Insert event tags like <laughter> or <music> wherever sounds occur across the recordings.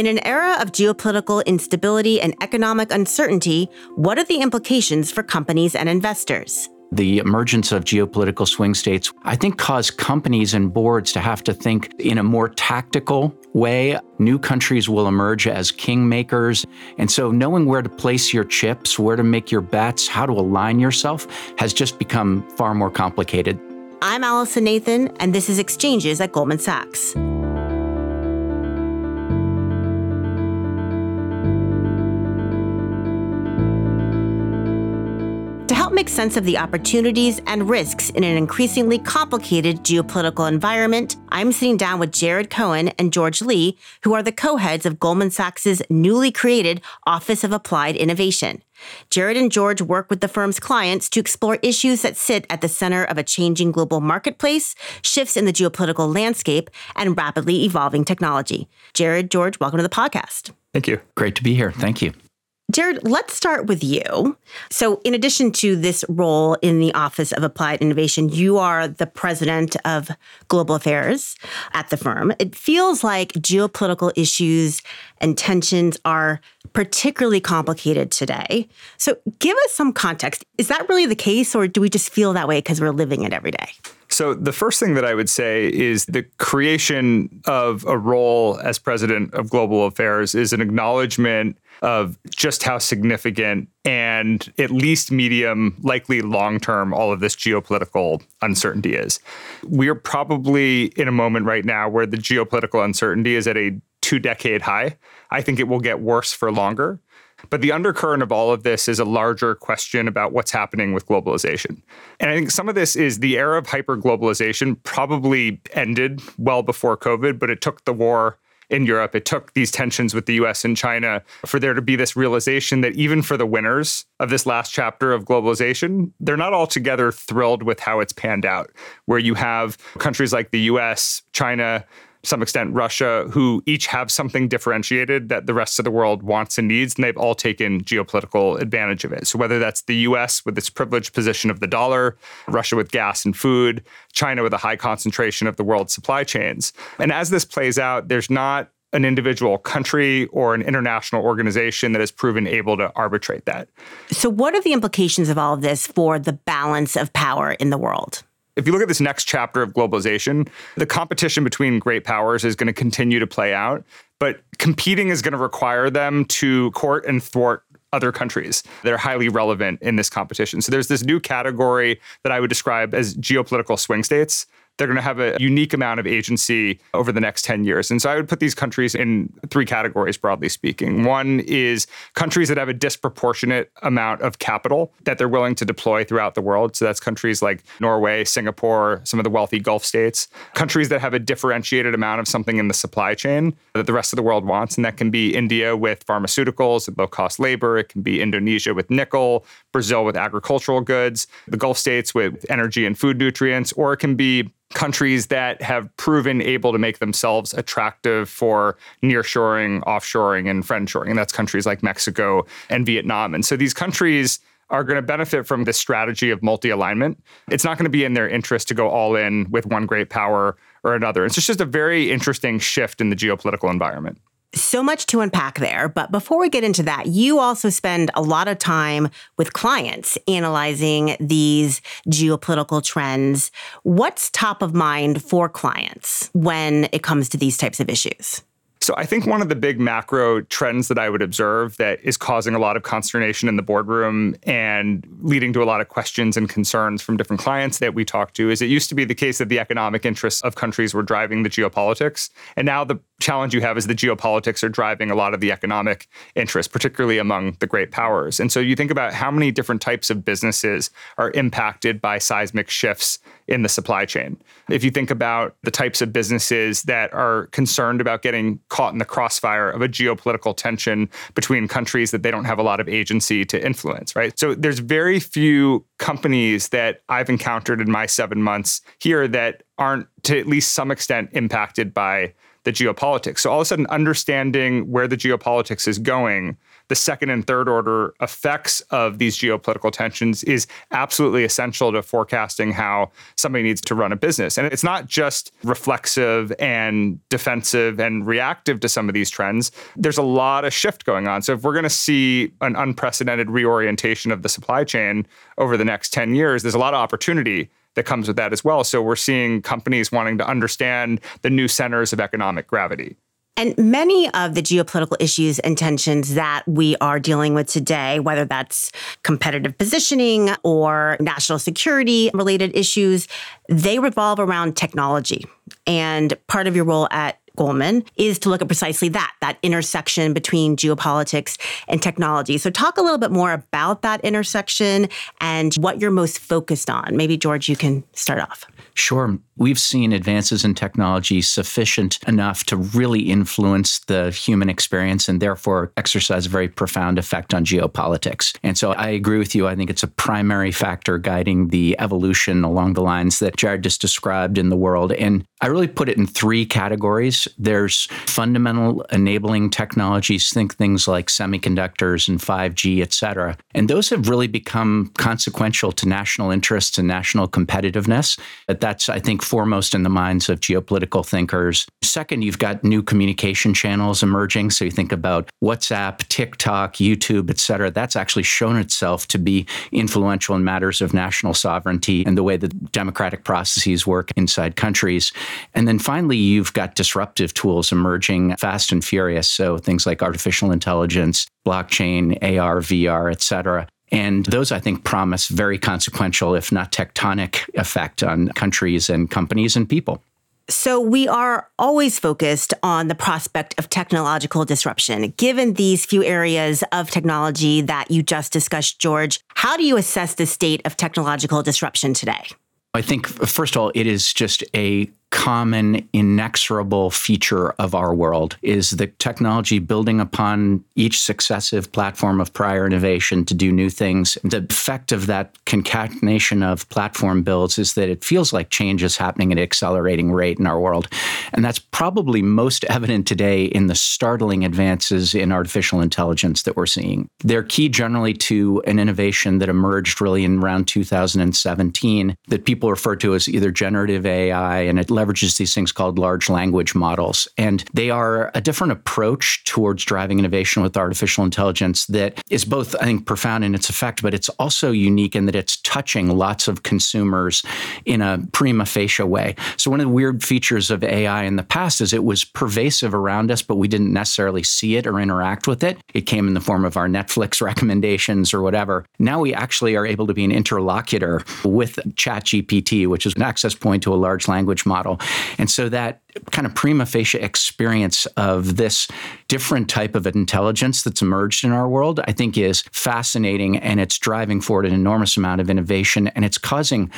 In an era of geopolitical instability and economic uncertainty, what are the implications for companies and investors? The emergence of geopolitical swing states, I think, caused companies and boards to have to think in a more tactical way. New countries will emerge as kingmakers. And so, knowing where to place your chips, where to make your bets, how to align yourself has just become far more complicated. I'm Allison Nathan, and this is Exchanges at Goldman Sachs. Sense of the opportunities and risks in an increasingly complicated geopolitical environment, I'm sitting down with Jared Cohen and George Lee, who are the co heads of Goldman Sachs' newly created Office of Applied Innovation. Jared and George work with the firm's clients to explore issues that sit at the center of a changing global marketplace, shifts in the geopolitical landscape, and rapidly evolving technology. Jared, George, welcome to the podcast. Thank you. Great to be here. Thank you. Jared, let's start with you. So, in addition to this role in the Office of Applied Innovation, you are the president of global affairs at the firm. It feels like geopolitical issues and tensions are particularly complicated today. So, give us some context. Is that really the case, or do we just feel that way because we're living it every day? So, the first thing that I would say is the creation of a role as president of global affairs is an acknowledgement of just how significant and at least medium, likely long term, all of this geopolitical uncertainty is. We are probably in a moment right now where the geopolitical uncertainty is at a two decade high. I think it will get worse for longer. But the undercurrent of all of this is a larger question about what's happening with globalization. And I think some of this is the era of hyperglobalization probably ended well before COVID, but it took the war in Europe. It took these tensions with the US and China for there to be this realization that even for the winners of this last chapter of globalization, they're not altogether thrilled with how it's panned out, where you have countries like the US, China, some extent Russia, who each have something differentiated that the rest of the world wants and needs, and they've all taken geopolitical advantage of it. So whether that's the US with its privileged position of the dollar, Russia with gas and food, China with a high concentration of the world's supply chains. And as this plays out, there's not an individual country or an international organization that has proven able to arbitrate that. So, what are the implications of all of this for the balance of power in the world? If you look at this next chapter of globalization, the competition between great powers is going to continue to play out, but competing is going to require them to court and thwart other countries that are highly relevant in this competition. So there's this new category that I would describe as geopolitical swing states they're going to have a unique amount of agency over the next 10 years. And so I would put these countries in three categories, broadly speaking. One is countries that have a disproportionate amount of capital that they're willing to deploy throughout the world. So that's countries like Norway, Singapore, some of the wealthy Gulf states, countries that have a differentiated amount of something in the supply chain that the rest of the world wants. And that can be India with pharmaceuticals and low cost labor, it can be Indonesia with nickel, Brazil with agricultural goods, the Gulf states with energy and food nutrients, or it can be countries that have proven able to make themselves attractive for nearshoring, offshoring, and friendshoring. And that's countries like Mexico and Vietnam. And so these countries are going to benefit from this strategy of multi alignment. It's not going to be in their interest to go all in with one great power or another. It's just a very interesting shift in the geopolitical environment. So much to unpack there. But before we get into that, you also spend a lot of time with clients analyzing these geopolitical trends. What's top of mind for clients when it comes to these types of issues? So I think one of the big macro trends that I would observe that is causing a lot of consternation in the boardroom and leading to a lot of questions and concerns from different clients that we talk to is it used to be the case that the economic interests of countries were driving the geopolitics. And now the challenge you have is the geopolitics are driving a lot of the economic interests, particularly among the great powers. And so you think about how many different types of businesses are impacted by seismic shifts in the supply chain. If you think about the types of businesses that are concerned about getting caught in the crossfire of a geopolitical tension between countries that they don't have a lot of agency to influence, right? So there's very few companies that I've encountered in my seven months here that aren't to at least some extent impacted by the geopolitics. So all of a sudden, understanding where the geopolitics is going, the second and third order effects of these geopolitical tensions is absolutely essential to forecasting how somebody needs to run a business. And it's not just reflexive and defensive and reactive to some of these trends. There's a lot of shift going on. So if we're going to see an unprecedented reorientation of the supply chain over the next 10 years, there's a lot of opportunity that comes with that as well. So we're seeing companies wanting to understand the new centers of economic gravity. And many of the geopolitical issues and tensions that we are dealing with today, whether that's competitive positioning or national security related issues, they revolve around technology. And part of your role at Goldman is to look at precisely that, that intersection between geopolitics and technology. So, talk a little bit more about that intersection and what you're most focused on. Maybe, George, you can start off. Sure. We've seen advances in technology sufficient enough to really influence the human experience and therefore exercise a very profound effect on geopolitics. And so I agree with you. I think it's a primary factor guiding the evolution along the lines that Jared just described in the world. And I really put it in three categories. There's fundamental enabling technologies, think things like semiconductors and 5G, et cetera. And those have really become consequential to national interests and national competitiveness. But that's, I think, foremost in the minds of geopolitical thinkers. Second, you've got new communication channels emerging. So you think about WhatsApp, TikTok, YouTube, et cetera. That's actually shown itself to be influential in matters of national sovereignty and the way that democratic processes work inside countries. And then finally, you've got disruptive tools emerging fast and furious. So things like artificial intelligence, blockchain, AR, VR, et cetera. And those, I think, promise very consequential, if not tectonic, effect on countries and companies and people. So, we are always focused on the prospect of technological disruption. Given these few areas of technology that you just discussed, George, how do you assess the state of technological disruption today? I think, first of all, it is just a common, inexorable feature of our world is the technology building upon each successive platform of prior innovation to do new things. The effect of that concatenation of platform builds is that it feels like change is happening at an accelerating rate in our world. And that's probably most evident today in the startling advances in artificial intelligence that we're seeing. They're key generally to an innovation that emerged really in around 2017 that people refer to as either generative AI and it leverages these things called large language models. And they are a different approach towards driving innovation with artificial intelligence that is both, I think, profound in its effect, but it's also unique in that it's touching lots of consumers in a prima facie way. So, one of the weird features of AI in the past is it was pervasive around us, but we didn't necessarily see it or interact with it. It came in the form of our Netflix <laughs> recommendations or whatever. Now we actually are able to be an interlocutor with ChatGPT, which is an access point to a large language model model. And so that kind of prima facie experience of this different type of intelligence that's emerged in our world, I think is fascinating and it's driving forward an enormous amount of innovation and it's causing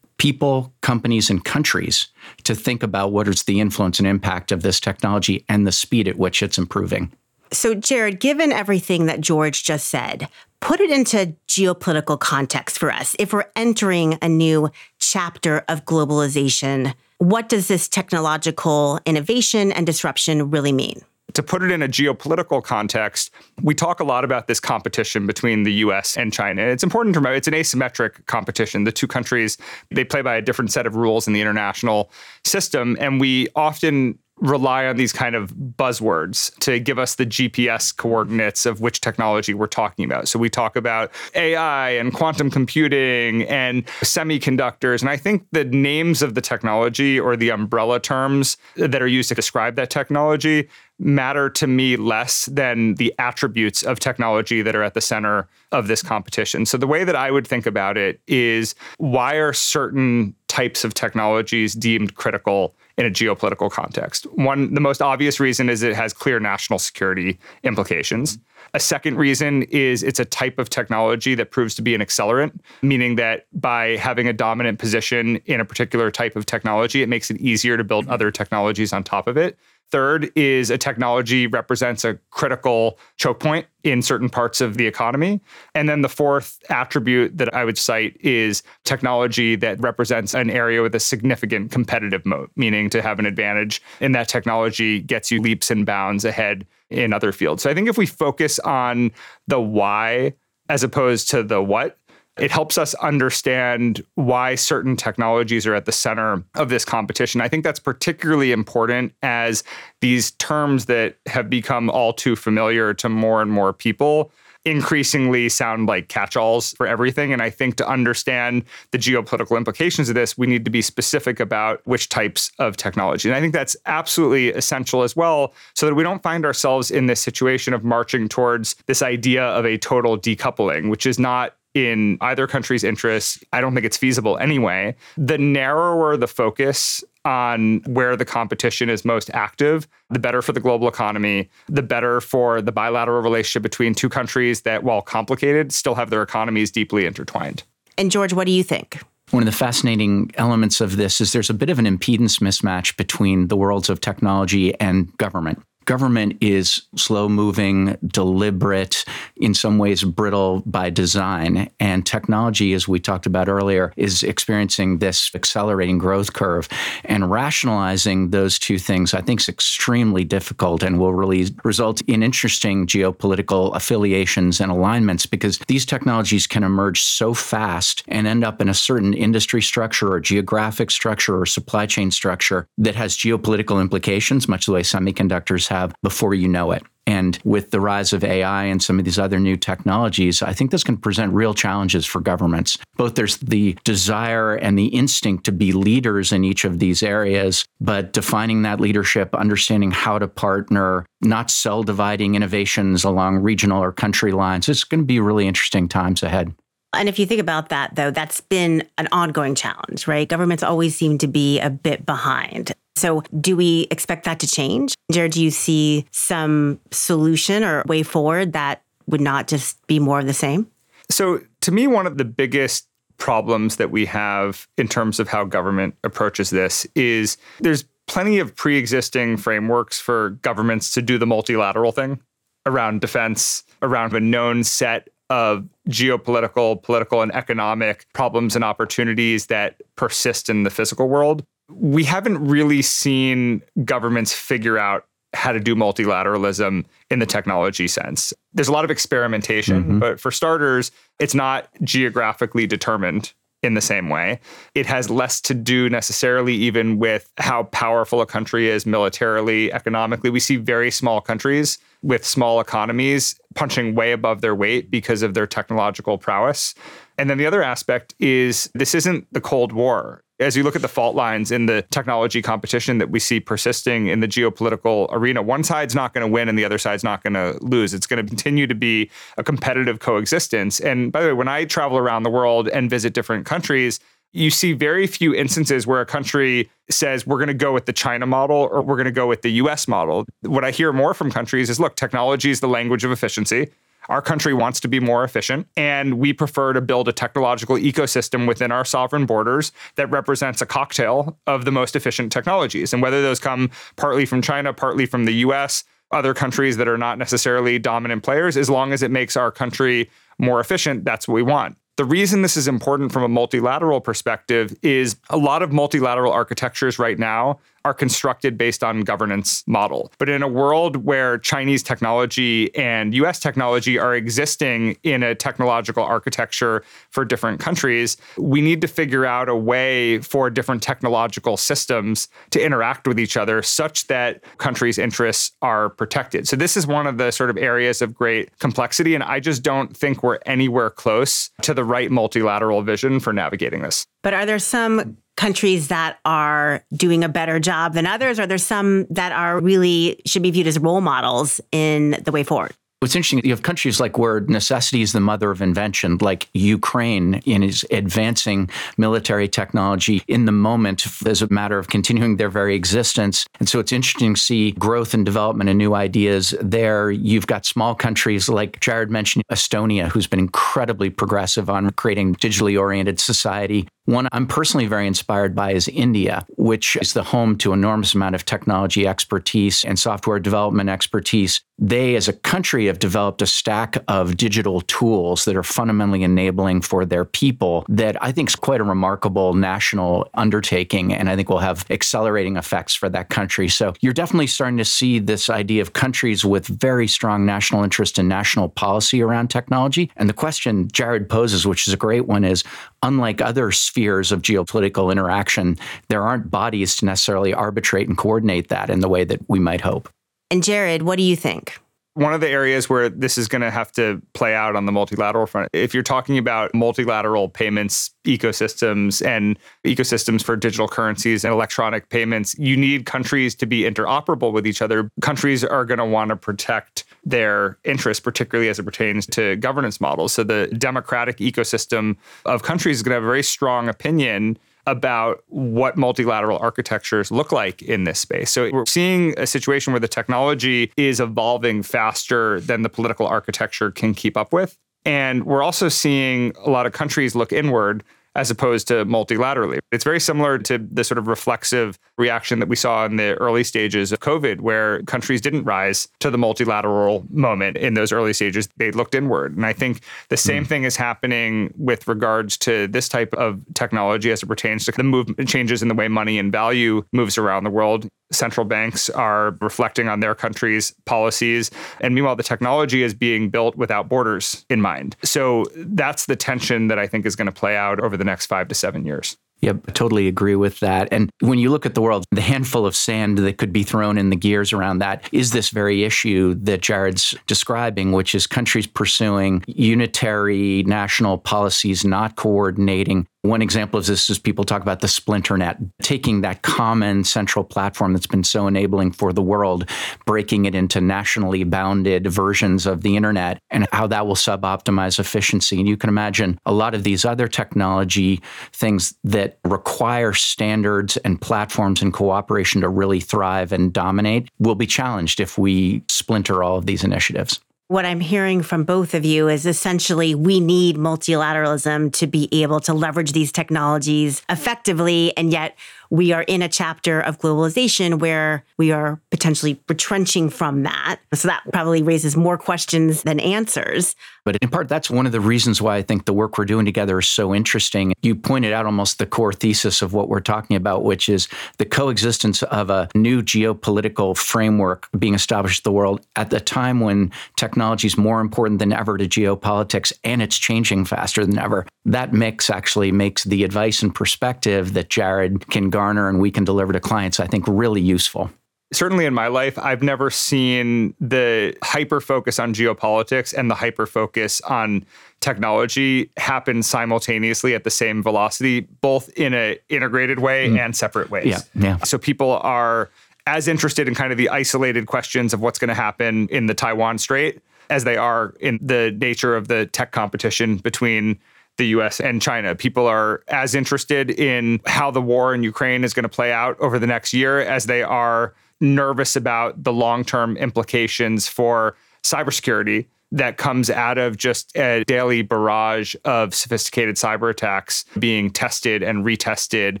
people, companies, and countries to think about what is the influence and impact of this technology and the speed at which it's improving. So, Jared, given everything that George just said, put it into geopolitical context for us. If we're entering a new chapter of globalization, what does this technological innovation and disruption really mean? To put it in a geopolitical context, we talk a lot about this competition between the US and China. It's important to remember it's an asymmetric competition. The two countries, they play by a different set of rules in the international system. And we often rely on these kind of buzzwords to give us the GPS coordinates of which technology we're talking about. So we talk about AI and quantum computing and semiconductors. And I think the names of the technology or the umbrella terms that are used to describe that technology matter to me less than the attributes of technology that are at the center of this competition. So the way that I would think about it is why are certain types of technologies deemed critical in a geopolitical context? One, the most obvious reason is it has clear national security implications. A second reason is it's a type of technology that proves to be an accelerant, meaning that by having a dominant position in a particular type of technology, it makes it easier to build other technologies on top of it. Third is a technology represents a critical choke point in certain parts of the economy. And then the fourth attribute that I would cite is technology that represents an area with a significant competitive moat, meaning to have an advantage in that technology gets you leaps and bounds ahead in other fields. So I think if we focus on the why as opposed to the what, it helps us understand why certain technologies are at the center of this competition. I think that's particularly important as these terms that have become all too familiar to more and more people increasingly sound like catch alls for everything. And I think to understand the geopolitical implications of this, we need to be specific about which types of technology. And I think that's absolutely essential as well, so that we don't find ourselves in this situation of marching towards this idea of a total decoupling, which is not in either country's interests. I don't think it's feasible anyway. The narrower the focus on where the competition is most active, the better for the global economy, the better for the bilateral relationship between two countries that, while complicated, still have their economies deeply intertwined. And George, what do you think? One of the fascinating elements of this is there's a bit of an impedance mismatch between the worlds of technology and government government is slow moving, deliberate, in some ways brittle by design. And technology, as we talked about earlier, is experiencing this accelerating growth curve. And rationalizing those two things, I think, is extremely difficult and will really result in interesting geopolitical affiliations and alignments because these technologies can emerge so fast and end up in a certain industry structure or geographic structure or supply chain structure that has geopolitical implications, much the way semiconductors have have before you know it. And with the rise of AI and some of these other new technologies, I think this can present real challenges for governments. Both there's the desire and the instinct to be leaders in each of these areas, but defining that leadership, understanding how to partner, not cell dividing innovations along regional or country lines. It's going to be really interesting times ahead. And if you think about that, though, that's been an ongoing challenge, right? Governments always seem to be a bit behind. So, do we expect that to change? Jared, do you see some solution or way forward that would not just be more of the same? So, to me, one of the biggest problems that we have in terms of how government approaches this is there's plenty of pre existing frameworks for governments to do the multilateral thing around defense, around a known set of geopolitical, political, and economic problems and opportunities that persist in the physical world we haven't really seen governments figure out how to do multilateralism in the technology sense. There's a lot of experimentation, mm-hmm. but for starters, it's not geographically determined in the same way. It has less to do necessarily even with how powerful a country is militarily, economically. We see very small countries with small economies punching way above their weight because of their technological prowess. And then the other aspect is this isn't the Cold War as you look at the fault lines in the technology competition that we see persisting in the geopolitical arena, one side's not going to win and the other side's not going to lose. It's going to continue to be a competitive coexistence. And by the way, when I travel around the world and visit different countries, you see very few instances where a country says we're going to go with the China model or we're going to go with the US model. What I hear more from countries is look, technology is the language of efficiency. Our country wants to be more efficient, and we prefer to build a technological ecosystem within our sovereign borders that represents a cocktail of the most efficient technologies. And whether those come partly from China, partly from the US, other countries that are not necessarily dominant players, as long as it makes our country more efficient, that's what we want. The reason this is important from a multilateral perspective is a lot of multilateral architectures right now are constructed based on governance model. But in a world where Chinese technology and US technology are existing in a technological architecture for different countries, we need to figure out a way for different technological systems to interact with each other such that countries' interests are protected. So this is one of the sort of areas of great complexity and I just don't think we're anywhere close to the right multilateral vision for navigating this. But are there some countries that are doing a better job than others? Are there some that are really should be viewed as role models in the way forward? What's interesting, you have countries like where necessity is the mother of invention, like Ukraine in is advancing military technology in the moment as a matter of continuing their very existence. And so it's interesting to see growth and development and new ideas there. You've got small countries like Jared mentioned, Estonia, who's been incredibly progressive on creating digitally oriented society. One I'm personally very inspired by is India, which is the home to enormous amount of technology expertise and software development expertise. They, as a country, have developed a stack of digital tools that are fundamentally enabling for their people that I think is quite a remarkable national undertaking. And I think will have accelerating effects for that country. So you're definitely starting to see this idea of countries with very strong national interest and national policy around technology. And the question Jared poses, which is a great one, is unlike other spheres of geopolitical interaction, there aren't bodies to necessarily arbitrate and coordinate that in the way that we might hope. And Jared, what do you think? one of the areas where this is going to have to play out on the multilateral front. If you're talking about multilateral payments ecosystems and ecosystems for digital currencies and electronic payments, you need countries to be interoperable with each other. Countries are going to want to protect their interests, particularly as it pertains to governance models. So the democratic ecosystem of countries is going to have a very strong opinion about what multilateral architectures look like in this space. So we're seeing a situation where the technology is evolving faster than the political architecture can keep up with. And we're also seeing a lot of countries look inward as opposed to multilaterally. It's very similar to the sort of reflexive reaction that we saw in the early stages of COVID, where countries didn't rise to the multilateral moment in those early stages. They looked inward. And I think the same mm. thing is happening with regards to this type of technology as it pertains to the movement changes in the way money and value moves around the world central banks are reflecting on their country's policies. And meanwhile, the technology is being built without borders in mind. So that's the tension that I think is going to play out over the next five to seven years. Yep, I totally agree with that. And when you look at the world, the handful of sand that could be thrown in the gears around that is this very issue that Jared's describing, which is countries pursuing unitary national policies, not coordinating one example of this is people talk about the splinter net, taking that common central platform that's been so enabling for the world, breaking it into nationally bounded versions of the internet, and how that will sub optimize efficiency. And you can imagine a lot of these other technology things that require standards and platforms and cooperation to really thrive and dominate will be challenged if we splinter all of these initiatives. What I'm hearing from both of you is essentially we need multilateralism to be able to leverage these technologies effectively. And yet we are in a chapter of globalization where we are potentially retrenching from that. So that probably raises more questions than answers. But in part, that's one of the reasons why I think the work we're doing together is so interesting. You pointed out almost the core thesis of what we're talking about, which is the coexistence of a new geopolitical framework being established in the world at the time when technology is more important than ever to geopolitics and it's changing faster than ever. That mix actually makes the advice and perspective that Jared can garner and we can deliver to clients, I think, really useful certainly in my life, I've never seen the hyper focus on geopolitics and the hyper focus on technology happen simultaneously at the same velocity, both in an integrated way mm. and separate ways. Yeah, yeah. So people are as interested in kind of the isolated questions of what's going to happen in the Taiwan Strait as they are in the nature of the tech competition between the US and China. People are as interested in how the war in Ukraine is going to play out over the next year as they are nervous about the long term implications for cybersecurity that comes out of just a daily barrage of sophisticated cyber attacks being tested and retested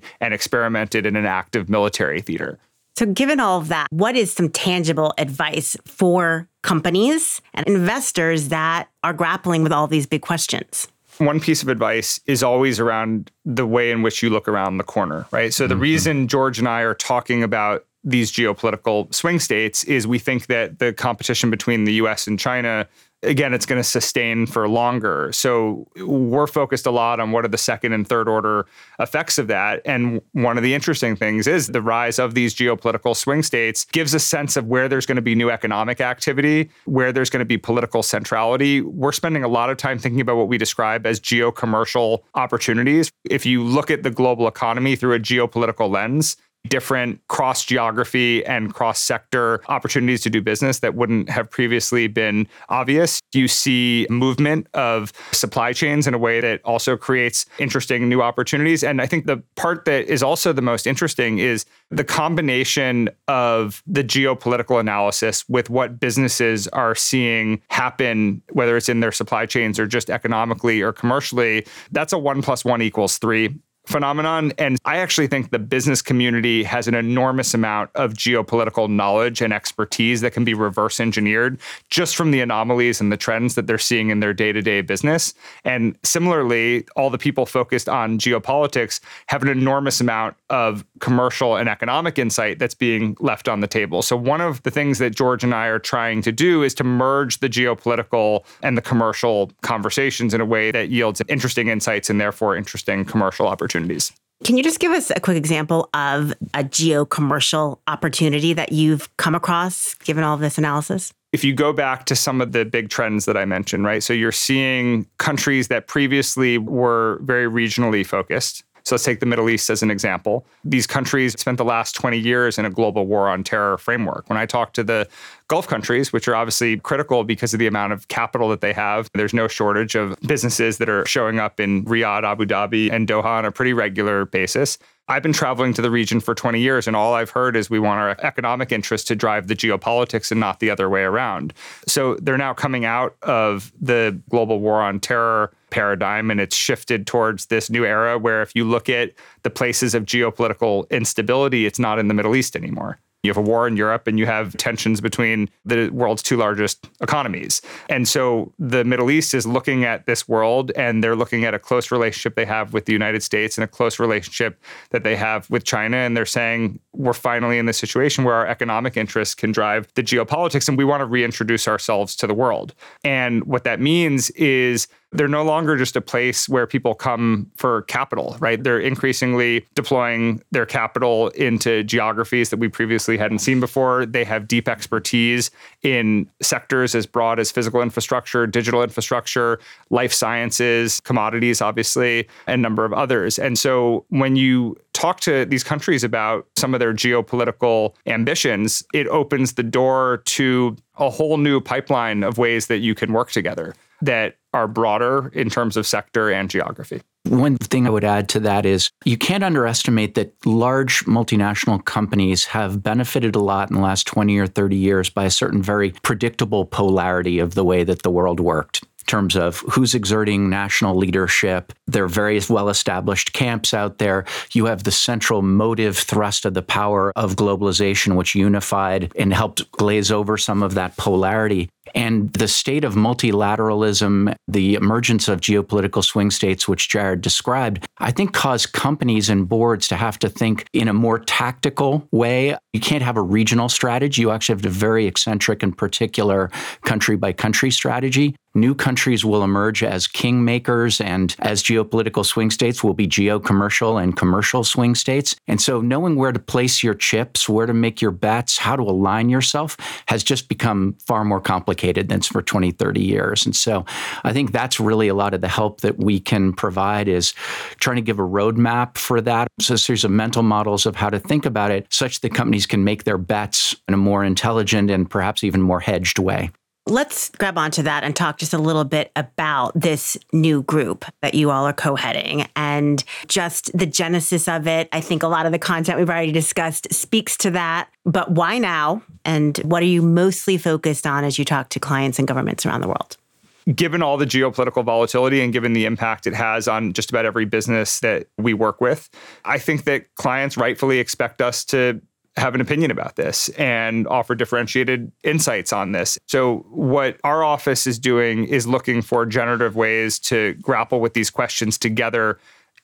and experimented in an active military theater. So, given all of that, what is some tangible advice for companies and investors that are grappling with all these big questions? One piece of advice is always around the way in which you look around the corner, right? So the mm-hmm. reason George and I are talking about these geopolitical swing states is we think that the competition between the US and China again, it's going to sustain for longer. So we're focused a lot on what are the second and third order effects of that. And one of the interesting things is the rise of these geopolitical swing states gives a sense of where there's going to be new economic activity, where there's going to be political centrality. We're spending a lot of time thinking about what we describe as geo-commercial opportunities. If you look at the global economy through a geopolitical lens, different cross geography and cross sector opportunities to do business that wouldn't have previously been obvious. You see movement of supply chains in a way that also creates interesting new opportunities. And I think the part that is also the most interesting is the combination of the geopolitical analysis with what businesses are seeing happen, whether it's in their supply chains or just economically or commercially. That's a one plus one equals three phenomenon. And I actually think the business community has an enormous amount of geopolitical knowledge and expertise that can be reverse engineered just from the anomalies and the trends that they're seeing in their day to day business. And similarly, all the people focused on geopolitics have an enormous amount of commercial and economic insight that's being left on the table. So, one of the things that George and I are trying to do is to merge the geopolitical and the commercial conversations in a way that yields interesting insights and therefore interesting commercial opportunities. Can you just give us a quick example of a geo commercial opportunity that you've come across given all of this analysis? if you go back to some of the big trends that I mentioned, right? So you're seeing countries that previously were very regionally focused. So let's take the Middle East as an example. These countries spent the last 20 years in a global war on terror framework. When I talk to the Gulf countries, which are obviously critical because of the amount of capital that they have. There's no shortage of businesses that are showing up in Riyadh, Abu Dhabi, and Doha on a pretty regular basis. I've been traveling to the region for 20 years, and all I've heard is we want our economic interests to drive the geopolitics and not the other way around. So they're now coming out of the global war on terror paradigm, and it's shifted towards this new era where if you look at the places of geopolitical instability, it's not in the Middle East anymore. You have a war in Europe and you have tensions between the world's two largest economies. And so the Middle East is looking at this world and they're looking at a close relationship they have with the United States and a close relationship that they have with China. And they're saying, we're finally in this situation where our economic interests can drive the geopolitics and we want to reintroduce ourselves to the world. And what that means is they're no longer just a place where people come for capital, right? They're increasingly deploying their capital into geographies that we previously hadn't seen before. They have deep expertise in sectors as broad as physical infrastructure, digital infrastructure, life sciences, commodities, obviously, and a number of others. And so when you talk to these countries about some of their geopolitical ambitions, it opens the door to a whole new pipeline of ways that you can work together that are broader in terms of sector and geography. One thing I would add to that is you can't underestimate that large multinational companies have benefited a lot in the last 20 or 30 years by a certain very predictable polarity of the way that the world worked in terms of who's exerting national leadership. There are various well established camps out there. You have the central motive thrust of the power of globalization, which unified and helped glaze over some of that polarity. And the state of multilateralism, the emergence of geopolitical swing states, which Jared described, I think caused companies and boards to have to think in a more tactical way. You can't have a regional strategy. You actually have a very eccentric and particular country by country strategy. New countries will emerge as kingmakers, and as geopolitical swing states will be geo-commercial and commercial swing states. And so, knowing where to place your chips, where to make your bets, how to align yourself has just become far more complicated than for 20, 30 years. And so, I think that's really a lot of the help that we can provide is trying to give a roadmap for that. So, a series of mental models of how to think about it such that companies can make their bets in a more intelligent and perhaps even more hedged way. Let's grab onto that and talk just a little bit about this new group that you all are co heading and just the genesis of it. I think a lot of the content we've already discussed speaks to that. But why now? And what are you mostly focused on as you talk to clients and governments around the world? given all the geopolitical volatility and given the impact it has on just about every business that we work with, I think that clients rightfully expect us to have an opinion about this and offer differentiated insights on this. So, what our office is doing is looking for generative ways to grapple with these questions together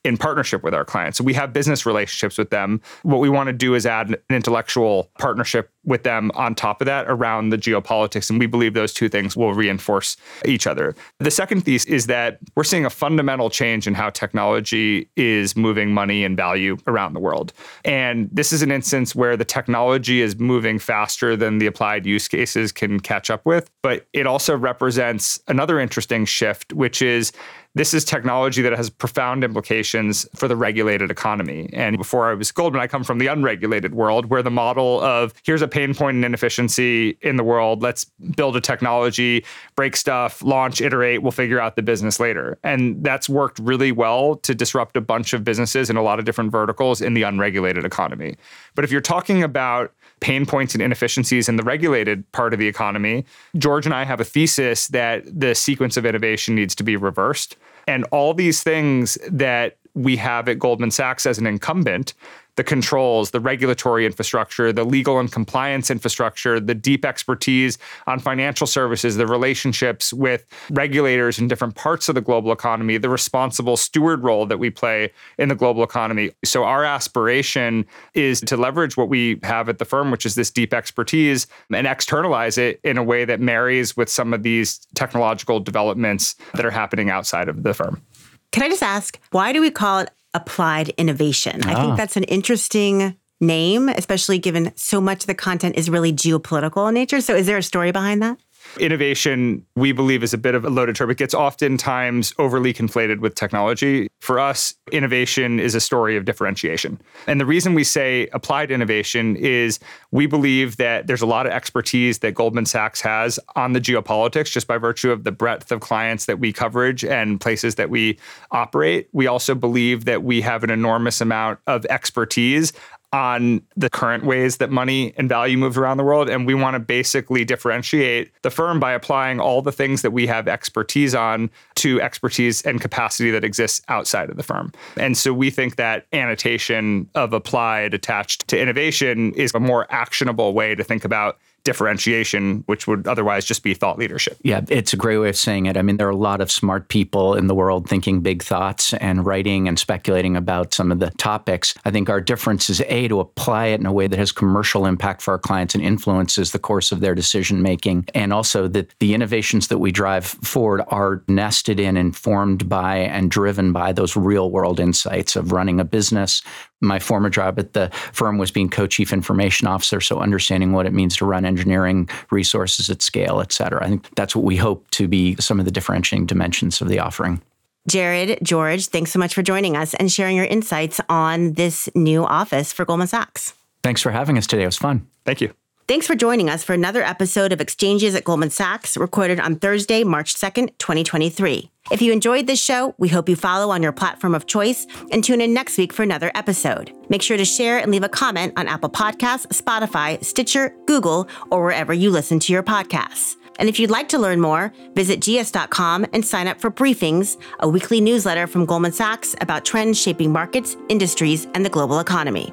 in partnership with our clients. So we have business relationships with them. What we want to do is add an intellectual partnership with them on top of that around the geopolitics. And we believe those two things will reinforce each other. The second piece is that we're seeing a fundamental change in how technology is moving money and value around the world. And this is an instance where the technology is moving faster than the applied use cases can catch up with. But it also represents another interesting shift, which is this is technology that has profound implications for the regulated economy. And before I was Goldman, I come from the unregulated world where the model of here's a pain point and inefficiency in the world, let's build a technology, break stuff, launch, iterate, we'll figure out the business later. And that's worked really well to disrupt a bunch of businesses in a lot of different verticals in the unregulated economy. But if you're talking about pain points and inefficiencies in the regulated part of the economy, George and I have a thesis that the sequence of innovation needs to be reversed. And all these things that we have at Goldman Sachs as an incumbent the controls, the regulatory infrastructure, the legal and compliance infrastructure, the deep expertise on financial services, the relationships with regulators in different parts of the global economy, the responsible steward role that we play in the global economy. So, our aspiration is to leverage what we have at the firm, which is this deep expertise, and externalize it in a way that marries with some of these technological developments that are happening outside of the firm. Can I just ask, why do we call it applied innovation. I think ah. that's an interesting name, especially given so much of the content is really geopolitical in nature. So, is there a story behind that? Innovation, we believe, is a bit of a loaded term. It gets oftentimes overly conflated with technology. For us, innovation is a story of differentiation. And the reason we say applied innovation is we believe that there's a lot of expertise that Goldman Sachs has on the geopolitics just by virtue of the breadth of clients that we coverage and places that we operate. We also believe that we have an enormous amount of expertise on the current ways that money and value moves around the world. And we want to basically differentiate the firm by applying all the things that we have expertise on to expertise and capacity that exists outside of the firm. And so we think that annotation of applied attached to innovation is a more actionable way to think about differentiation, which would otherwise just be thought leadership. Yeah, it's a great way of saying it. I mean, there are a lot of smart people in the world thinking big thoughts and writing and speculating about some of the topics. I think our difference is A, to apply it in a way that has commercial impact for our clients and influences the course of their decision making. And also that the innovations that we drive forward are nested in, informed by, and driven by those real world insights of running a business, my former job at the firm was being co-chief information officer so understanding what it means to run engineering resources at scale et cetera. I think that's what we hope to be some of the differentiating dimensions of the offering. Jared george thanks so much for joining us and sharing your insights on this new office for goldman sachs. Thanks for having us today. It was fun. Thank you Thanks for joining us for another episode of Exchanges at Goldman Sachs, recorded on Thursday, March 2nd, 2023. If you enjoyed this show, we hope you follow on your platform of choice and tune in next week for another episode. Make sure to share and leave a comment on Apple Podcasts, Spotify, Stitcher, Google, or wherever you listen to your podcasts. And if you'd like to learn more, visit gs.com and sign up for Briefings, a weekly newsletter from Goldman Sachs about trends shaping markets, industries, and the global economy.